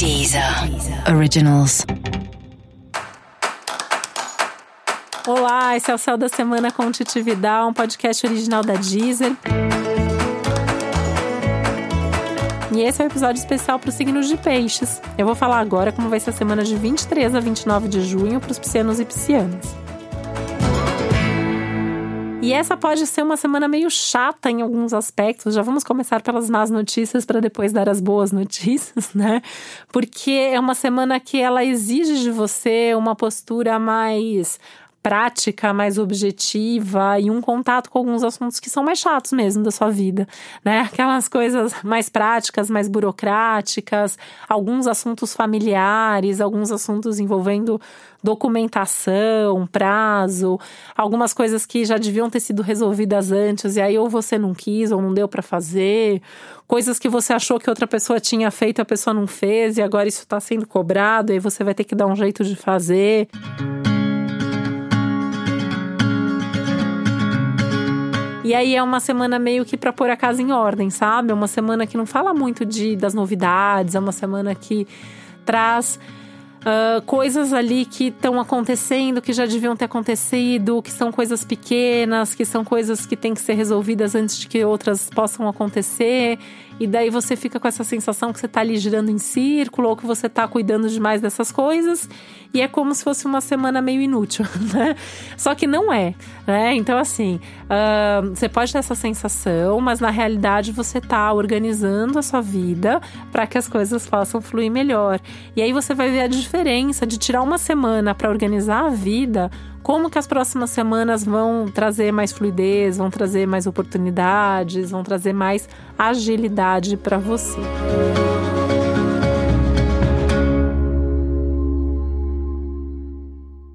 Deezer Originals. Olá, esse é o Céu da Semana com Titi Vidal, um podcast original da Deezer. E esse é o um episódio especial para os signos de peixes. Eu vou falar agora como vai ser a semana de 23 a 29 de junho para os piscianos e piscianas. E essa pode ser uma semana meio chata em alguns aspectos. Já vamos começar pelas más notícias para depois dar as boas notícias, né? Porque é uma semana que ela exige de você uma postura mais prática, mais objetiva e um contato com alguns assuntos que são mais chatos mesmo da sua vida, né? Aquelas coisas mais práticas, mais burocráticas, alguns assuntos familiares, alguns assuntos envolvendo documentação, prazo, algumas coisas que já deviam ter sido resolvidas antes e aí ou você não quis ou não deu para fazer, coisas que você achou que outra pessoa tinha feito a pessoa não fez e agora isso está sendo cobrado e aí você vai ter que dar um jeito de fazer. E aí é uma semana meio que para pôr a casa em ordem, sabe? É uma semana que não fala muito de das novidades, é uma semana que traz Uh, coisas ali que estão acontecendo, que já deviam ter acontecido, que são coisas pequenas, que são coisas que têm que ser resolvidas antes de que outras possam acontecer. E daí você fica com essa sensação que você está ali girando em círculo ou que você está cuidando demais dessas coisas. E é como se fosse uma semana meio inútil, né? Só que não é, né? Então, assim, uh, você pode ter essa sensação, mas na realidade você está organizando a sua vida para que as coisas possam fluir melhor. E aí você vai ver a diferença de tirar uma semana para organizar a vida como que as próximas semanas vão trazer mais fluidez, vão trazer mais oportunidades, vão trazer mais agilidade para você.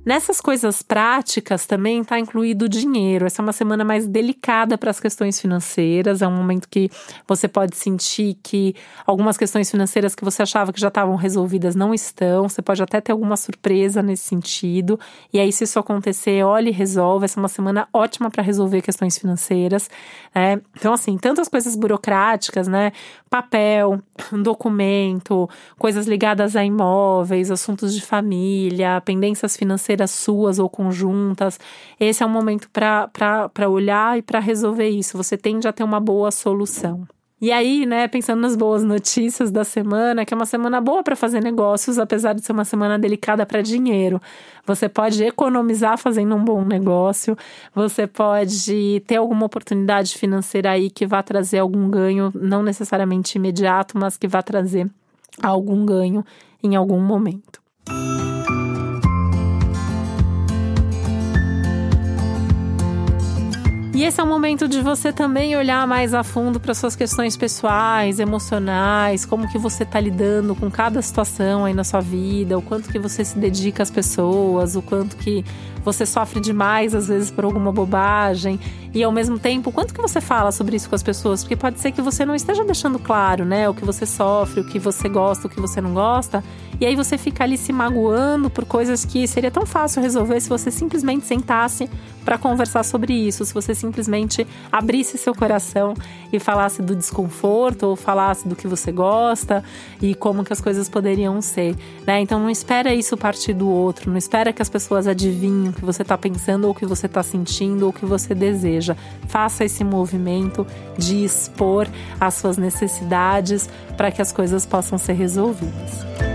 Nessas coisas práticas também está incluído o dinheiro. Essa é uma semana mais delicada para as questões financeiras. É um momento que você pode sentir que algumas questões financeiras que você achava que já estavam resolvidas não estão. Você pode até ter alguma surpresa nesse sentido. E aí, se isso acontecer, olhe e resolve. Essa é uma semana ótima para resolver questões financeiras. Né? Então, assim, tantas coisas burocráticas, né? Papel, documento, coisas ligadas a imóveis, assuntos de família, pendências financeiras financeiras suas ou conjuntas. Esse é um momento para olhar e para resolver isso. Você tende a ter uma boa solução. E aí, né, pensando nas boas notícias da semana, que é uma semana boa para fazer negócios, apesar de ser uma semana delicada para dinheiro. Você pode economizar fazendo um bom negócio, você pode ter alguma oportunidade financeira aí que vá trazer algum ganho, não necessariamente imediato, mas que vá trazer algum ganho em algum momento. E esse é o momento de você também olhar mais a fundo para suas questões pessoais, emocionais, como que você está lidando com cada situação aí na sua vida, o quanto que você se dedica às pessoas, o quanto que você sofre demais às vezes por alguma bobagem e ao mesmo tempo, quanto que você fala sobre isso com as pessoas? Porque pode ser que você não esteja deixando claro, né, o que você sofre, o que você gosta, o que você não gosta, e aí você fica ali se magoando por coisas que seria tão fácil resolver se você simplesmente sentasse para conversar sobre isso, se você simplesmente abrisse seu coração e falasse do desconforto ou falasse do que você gosta e como que as coisas poderiam ser, né? Então não espera isso partir do outro, não espera que as pessoas adivinhem o que você está pensando ou o que você está sentindo ou o que você deseja. Faça esse movimento de expor as suas necessidades para que as coisas possam ser resolvidas.